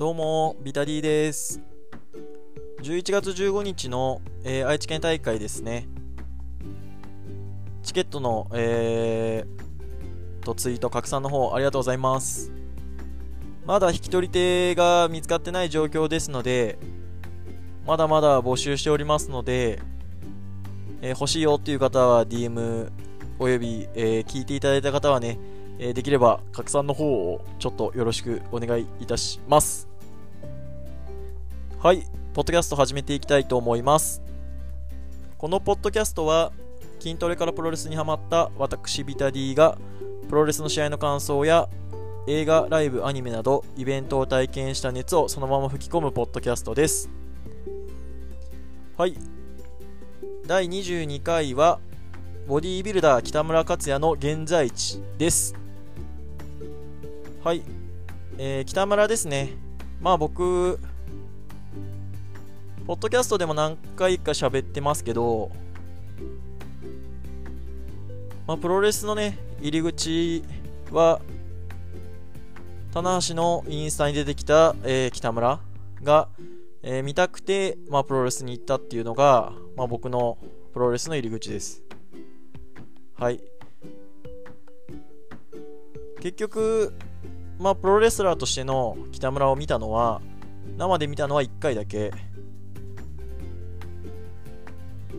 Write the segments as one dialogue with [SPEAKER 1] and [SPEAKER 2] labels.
[SPEAKER 1] どうも、ビタディです。11月15日の、えー、愛知県大会ですね。チケットの、えー、とツイート拡散の方ありがとうございます。まだ引き取り手が見つかってない状況ですので、まだまだ募集しておりますので、えー、欲しいよっていう方は DM および、えー、聞いていただいた方はね、えできれば拡散の方をちょっとよろしくお願いいたします。はい、ポッドキャスト始めていきたいと思います。このポッドキャストは筋トレからプロレスにハマった私ビタディがプロレスの試合の感想や映画、ライブ、アニメなどイベントを体験した熱をそのまま吹き込むポッドキャストです。はい。第22回はボディービルダー北村克也の現在地です。はい、えー、北村ですね。まあ僕、ポッドキャストでも何回か喋ってますけど、まあ、プロレスのね、入り口は、棚橋のインスタに出てきた、えー、北村が、えー、見たくて、まあ、プロレスに行ったっていうのが、まあ、僕のプロレスの入り口です。はい。結局、まあ、プロレスラーとしての北村を見たのは、生で見たのは1回だけ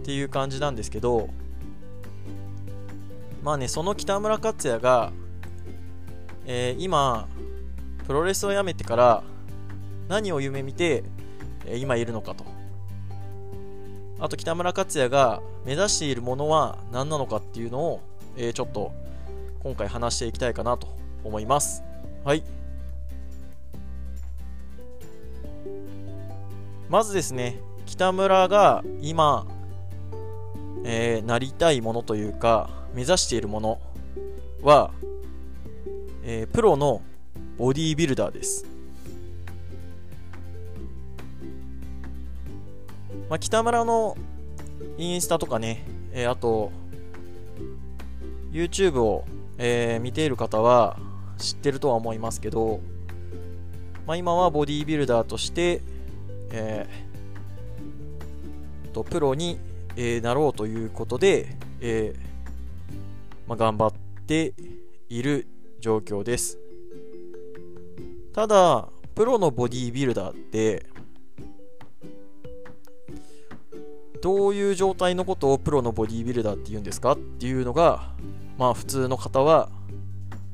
[SPEAKER 1] っていう感じなんですけど、まあね、その北村克也が、えー、今、プロレスをやめてから何を夢見て、えー、今いるのかと。あと北村克也が目指しているものは何なのかっていうのを、えー、ちょっと今回話していきたいかなと思います。はい。まずですね、北村が今、えー、なりたいものというか、目指しているものは、えー、プロのボディービルダーです。まあ、北村のインスタとかね、えー、あと、YouTube を、えー、見ている方は、知ってるとは思いますけど、まあ、今はボディービルダーとして、えー、とプロに、えー、なろうということで、えーまあ、頑張っている状況ですただプロのボディービルダーってどういう状態のことをプロのボディービルダーって言うんですかっていうのがまあ普通の方は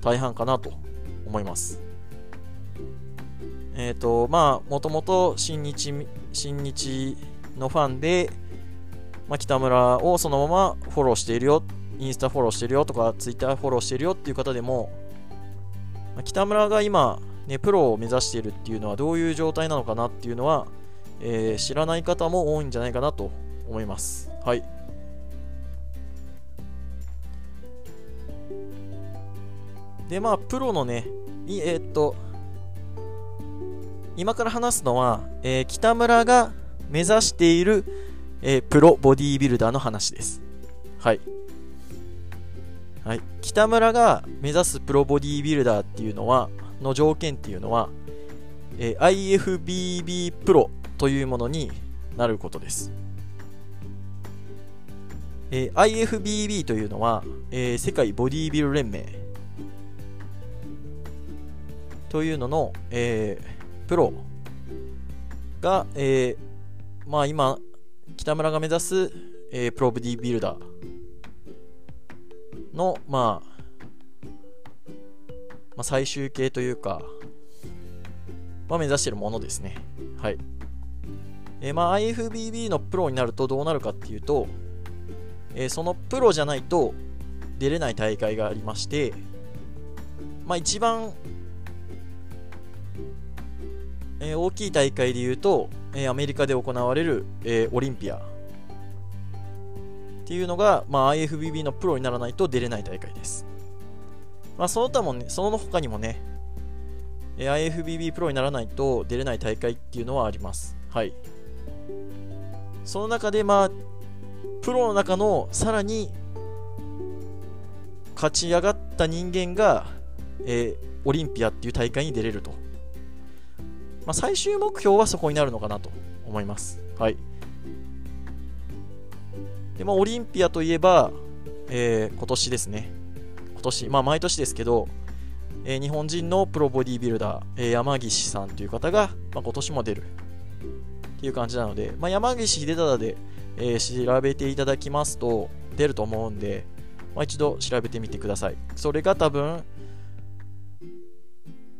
[SPEAKER 1] 大半かなと思います。えっ、ー、と、まあ、もともと新日、新日のファンで、まあ、北村をそのままフォローしているよ、インスタフォローしているよとか、ツイッターフォローしているよっていう方でも、まあ、北村が今、ね、プロを目指しているっていうのはどういう状態なのかなっていうのは、えー、知らない方も多いんじゃないかなと思います。はい。で、まあ、プロのね、えー、っと、今から話すのは、えー、北村が目指している、えー、プロボディービルダーの話です。はい。はい。北村が目指すプロボディービルダーっていうのは、の条件っていうのは、えー、IFBB プロというものになることです。えー、IFBB というのは、えー、世界ボディービル連盟というのの、えー、プロが、えー、まあ今、北村が目指す、えー、プロボディビルダーの、まあ、まあ、最終形というか、まあ、目指しているものですね。はい。えー、まあ、IFBB のプロになるとどうなるかっていうと、えー、そのプロじゃないと出れない大会がありまして、まあ、一番えー、大きい大会でいうと、え、アメリカで行われる、え、オリンピアっていうのが、まあ、IFBB のプロにならないと出れない大会です。まあ、その他もね、その他にもね、え IFBB プロにならないと出れない大会っていうのはあります。はい。その中で、まあ、プロの中のさらに勝ち上がった人間が、えー、オリンピアっていう大会に出れると。まあ、最終目標はそこになるのかなと思います。はい。で、まあ、オリンピアといえば、えー、今年ですね。今年、まあ、毎年ですけど、えー、日本人のプロボディービルダー、えー、山岸さんという方が、まあ、今年も出るっていう感じなので、まあ、山岸秀忠で、えー、調べていただきますと出ると思うんで、まあ、一度調べてみてください。それが多分、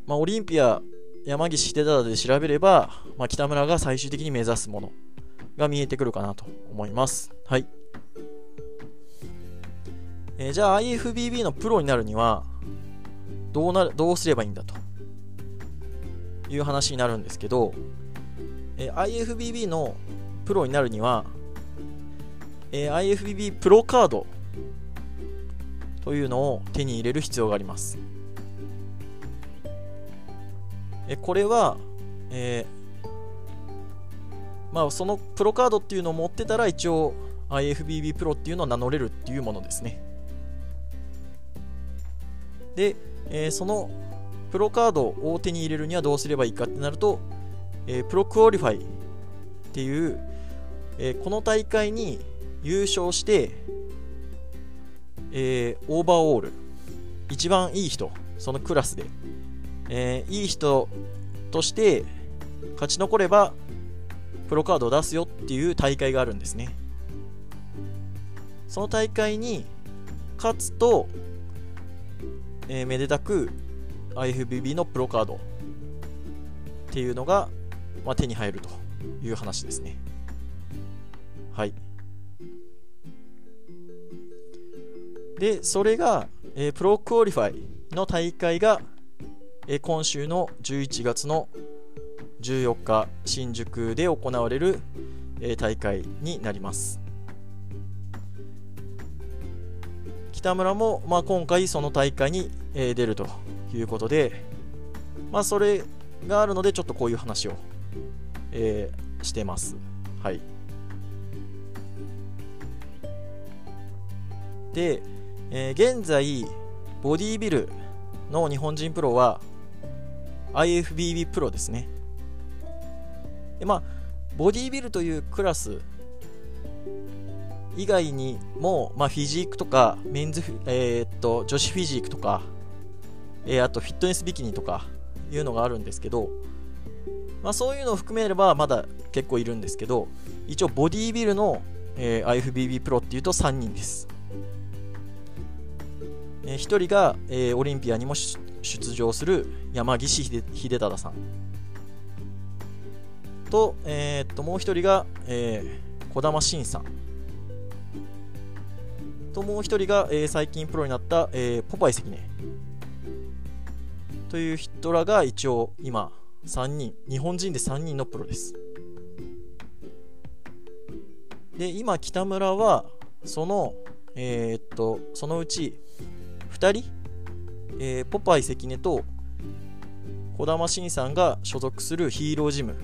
[SPEAKER 1] まあ、オリンピア山岸秀忠で調べれば、まあ、北村が最終的に目指すものが見えてくるかなと思います。はい。えー、じゃあ IFBB のプロになるにはどうなどうすればいいんだという話になるんですけど、えー、IFBB のプロになるには、えー、IFBB プロカードというのを手に入れる必要があります。えこれは、えー、まあ、そのプロカードっていうのを持ってたら一応 IFBB プロっていうのを名乗れるっていうものですね。で、えー、そのプロカードを手に入れるにはどうすればいいかってなると、えー、 pro qualify っていう、えー、この大会に優勝して、えー、 overall。一番いい人。そのクラスで、えー、1位として勝ち残ればプロカードを出すよっていう大会があるんですねその大会に勝つとえー、めでたく IFBB のプロカードっていうのが、まあ、手に入るという話ですね。はい。で、それが、えー、 pro qualify の大会が、えー、今週の11月の14日、新宿で行われる、えー、大会になります。北村も、まあ、今回その大会に、えー、出るということで、まあ、それがあるのでちょっとこういう話を、えー、してます。はい。で、えー、現在、ボディービルの日本人プロは IFBB プロですね。で、まあ、ボディービルというクラス以外にも、まあ、フィジークとかメンズ、えー、っと女子フィジークとか、えー、あとフィットネスビキニとかいうのがあるんですけど、まあ、そういうのを含めればまだ結構いるんですけど一応ボディービルの、えー、IFBB プロっていうと3人です、えー、1人が、えー、オリンピアにも出出場する山岸秀忠さん。と,、えー、っともう1人が、えー、児玉慎さん。ともう一人が、えー、最近プロになった、えー、ポパイ関根。という人らが一応今3人。日本人で3人のプロです。で今北村はそのえー、っとそのうち2人、えー、ポパイ関根と児玉慎さんが所属するヒーロージム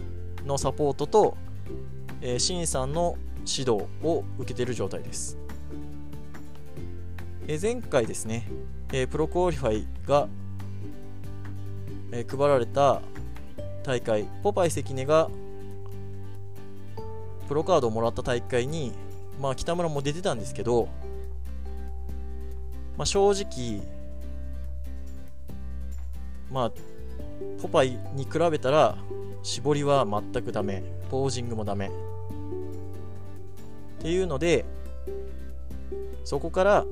[SPEAKER 1] のサポートと、えー、慎さんの指導を受けている状態です。え前回ですね、え pro qualify が、え配られた大会、ポパイ関根がプロカードをもらった大会に、まあ、北村も出てたんですけど、まあ、正直、まあ、ポパイに比べたら、絞りは全くダメ、ポージングもダメ。っていうので、そこから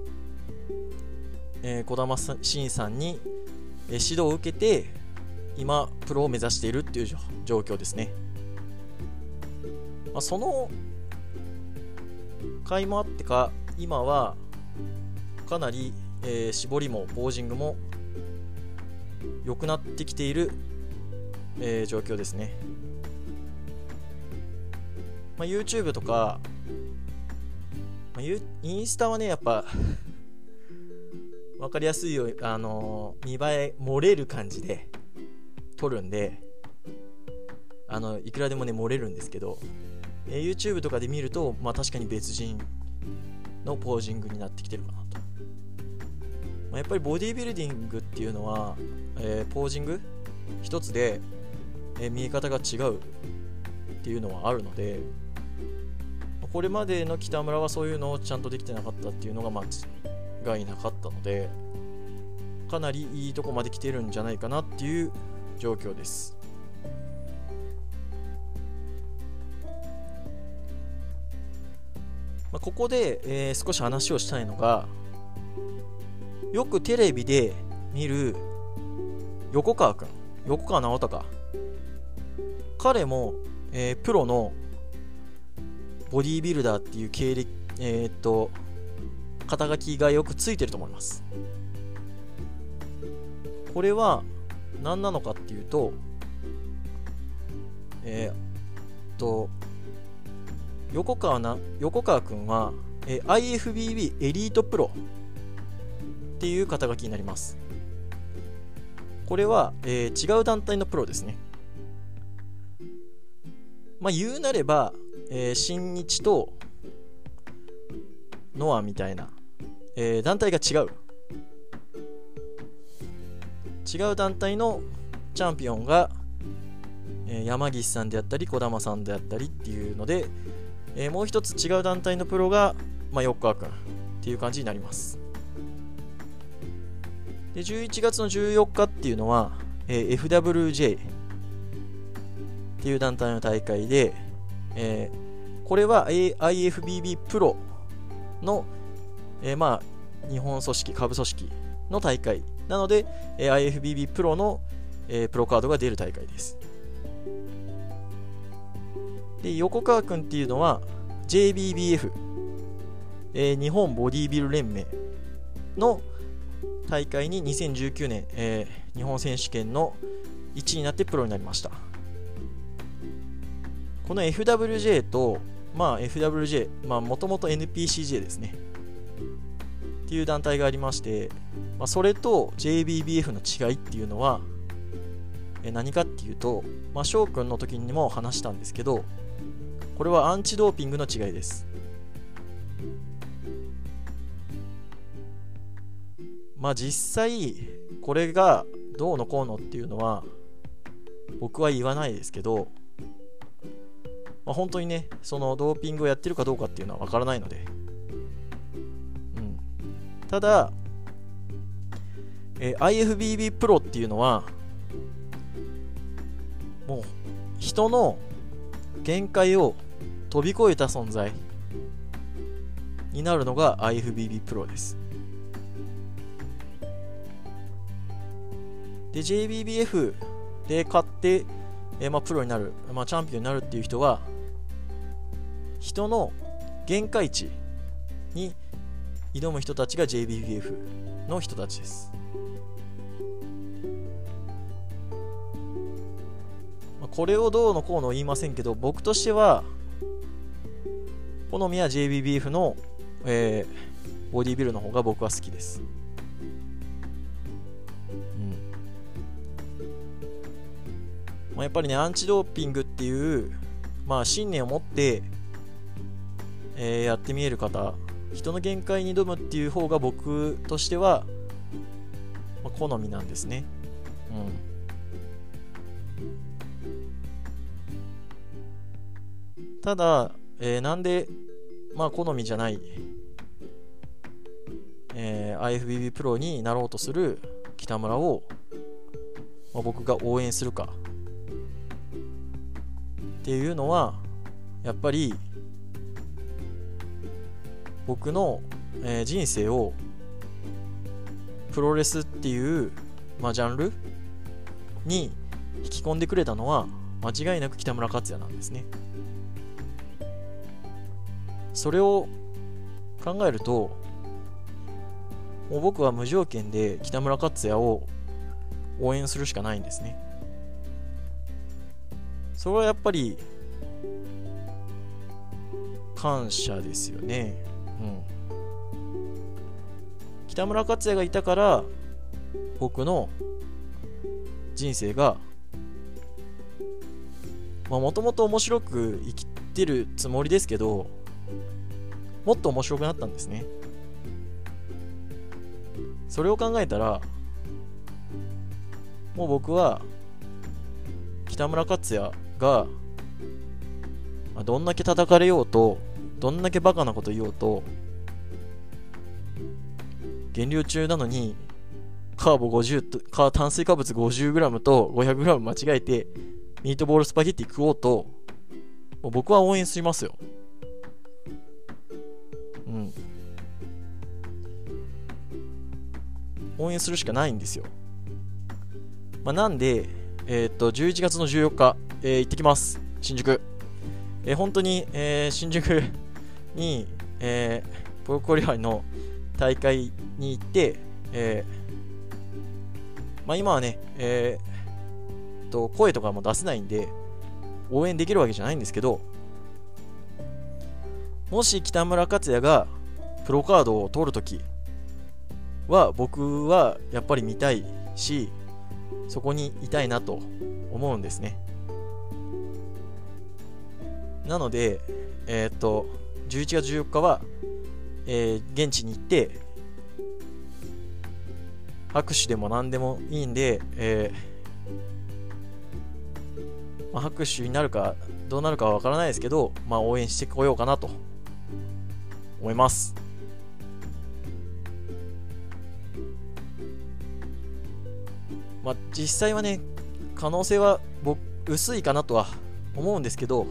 [SPEAKER 1] えー、児玉慎さんに、えー、指導を受けて今プロを目指しているっていう状況ですね、まあ、その甲斐もあってか今はかなり、えー、絞りもポージングも良くなってきている、えー、状況ですね、まあ、YouTube とか、まあ、インスタはねやっぱ分かりやすいようあの見栄え漏れる感じで撮るんであのいくらでもね漏れるんですけど、えー、YouTube とかで見ると、まあ、確かに別人のポージングになってきてるかなと、まあ、やっぱりボディービルディングっていうのは、えー、ポージング？一つで、え見え方が違うっていうのはあるのでこれまでの北村はそういうのをちゃんとできてなかったっていうのが間違いなかったのでかなりいいとこまで来てるんじゃないかなっていう状況です。まあ、ここで、えー、少し話をしたいのがよくテレビで見る横川君横川直隆。彼も、えー、プロのボディービルダーっていう経歴えー、っと肩書きがよくついてると思います。これは何なのかっていうとえー、っと横川な横川君は、えー、IFBB エリートプロっていう肩書きになります。これは、えー、違う団体のプロですね。まあ言うなれば、えー、新日とノアみたいな、えー、団体が違う。違う団体のチャンピオンが、えー、山岸さんであったり児玉さんであったりっていうので、えー、もう一つ違う団体のプロが、まあ、横川君っていう感じになります。で11月の14日っていうのは、えー、FWJ っていう団体の大会で、えー、これは IFBB プロの、えー、まあ日本組織、下部組織の大会なので、えー、IFBB プロの、えー、プロカードが出る大会です。で横川君っていうのは JBBF、えー、日本ボディビル連盟の大会に2019年、えー、日本選手権の1位になってプロになりました。この FWJ と、まあ、FWJ もともと NPCJ ですね。っていう団体がありまして、まあ、それと JBBF の違いっていうのはえ何かっていうと、まあ、翔くんの時にも話したんですけどこれはアンチドーピングの違いです。まあ実際これがどうのこうのっていうのは僕は言わないですけど、まあ、本当にねそのドーピングをやってるかどうかっていうのは分からないので、うん、ただ、えー、IFBB プロっていうのはもう人の限界を飛び越えた存在になるのが IFBB プロです。で、JBBF で勝って、えー、まあ、プロになる、まあ、チャンピオンになるっていう人は、人の限界値に挑む人たちが JBBF の人たちです。まあ、これをどうのこうの言いませんけど、僕としては、好みは JBBF の、えー、ボディビルの方が僕は好きです。まあ、やっぱりね、アンチドーピングっていう、まあ、信念を持って、えー、やってみえる方、人の限界に挑むっていう方が僕としては、まあ、好みなんですね。うん。ただ、えー、なんで、まあ、好みじゃない、えー、IFBB プロになろうとする北村を、まあ、僕が応援するかっていうのはやっぱり僕の、えー、人生をプロレスっていう、まあ、ジャンルに引き込んでくれたのは間違いなく北村克也なんですね。それを考えるともう僕は無条件で北村克也を応援するしかないんですねそれはやっぱり感謝ですよね。うん。北村克也がいたから僕の人生がもともと面白く生きてるつもりですけどもっと面白くなったんですね。それを考えたらもう僕は北村克也が、まあ、どんだけ叩かれようとどんだけバカなこと言おうと減量中なのにカーボ50とカ炭水化物 50g と 500g 間違えてミートボールスパゲッティ食おうともう僕は応援しますよ。うん。応援するしかないんですよ。まあ、なんで、えー、っと11月の14日、えー、行ってきます。新宿。えー、本当に、えー、新宿に、えー、プロコリアの大会に行って、えー、まあ、今はね、えー、と声とかも出せないんで応援できるわけじゃないんですけどもし北村克也がプロカードを通るときは僕はやっぱり見たいしそこにいたいなと思うんですね。なのでえー、っと11月14日は、えー、現地に行って拍手でも何でもいいんで、えーまあ、拍手になるかどうなるかは分からないですけど、まあ、応援してこようかなと思います。まあ、実際はね、可能性は僕薄いかなとは思うんですけど、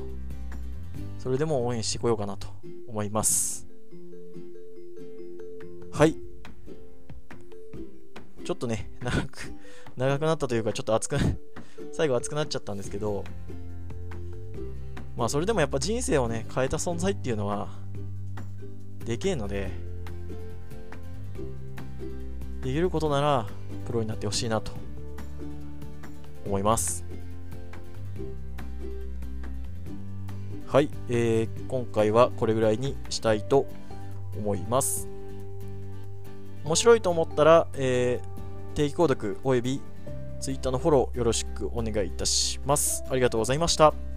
[SPEAKER 1] それでも応援してこようかなと思います。はい。ちょっとね、長く、長くなったというか、ちょっと熱く、最後熱くなっちゃったんですけど、まあそれでもやっぱ人生をね、変えた存在っていうのは、でけえので、できることなら、プロになってほしいなと思います。はい、えー、今回はこれぐらいにしたいと思います。面白いと思ったら、えー、定期購読およびツイッターのフォローよろしくお願いいたします。ありがとうございました。